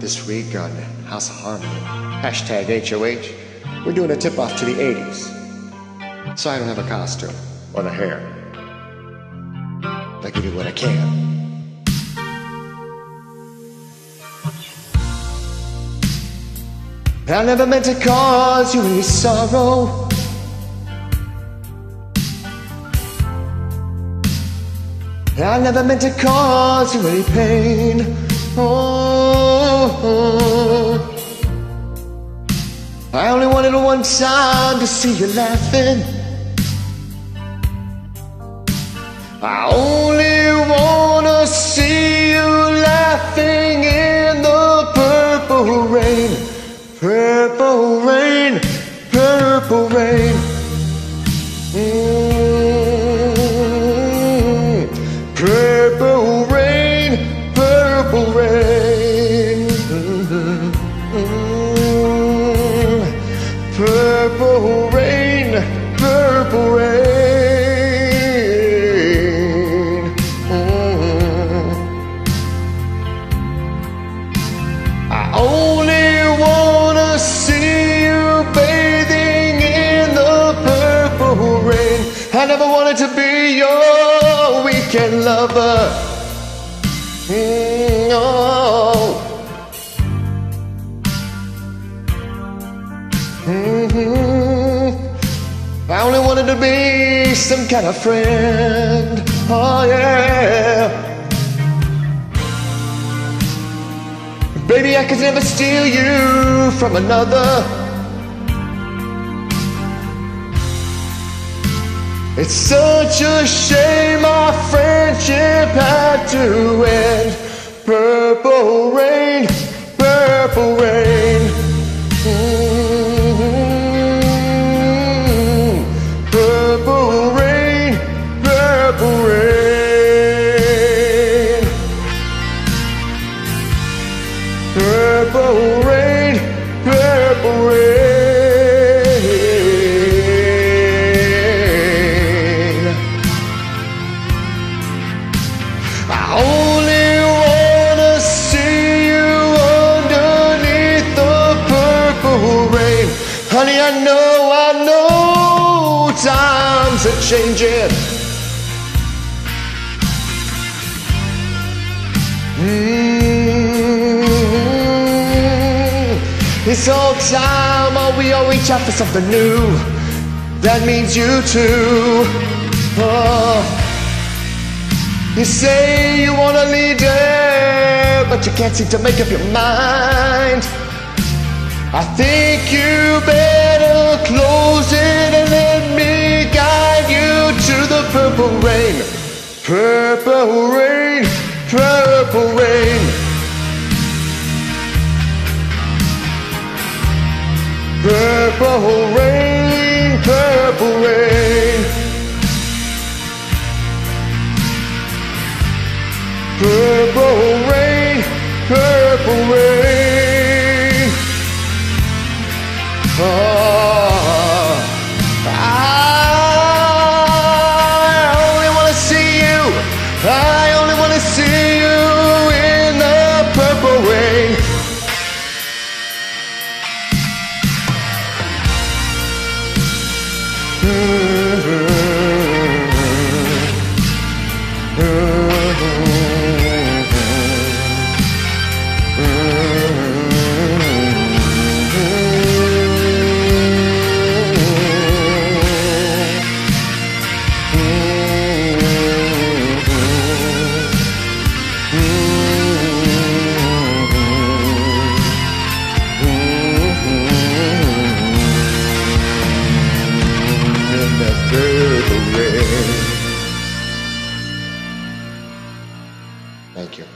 this week on House of Harmony. Hashtag HOH. We're doing a tip off to the 80s. So I don't have a costume or the hair. I give you what I can. I never meant to cause you any sorrow. I never meant to cause you any pain. Oh, I only wanted one time to see you laughing. I only wanna see you laughing in the purple rain, purple rain, purple rain. Only wanna see you bathing in the purple rain. I never wanted to be your weekend lover. Mm, oh. Mhm. I only wanted to be some kind of friend. Oh yeah. Baby, I could never steal you from another. It's such a shame our friendship had to end. Purple rain, Purple rain, purple rain. I only wanna see you underneath the purple rain. Honey, I know, I know times are changing. Mm, It's all time, or we all reach out for something new. That means you too. Oh. You say you want a leader, but you can't seem to make up your mind. I think you better close it and let me guide you to the purple rain. Purple rain, purple rain. Purple rain, purple rain. Purple rain, purple rain. Oh, Thank you.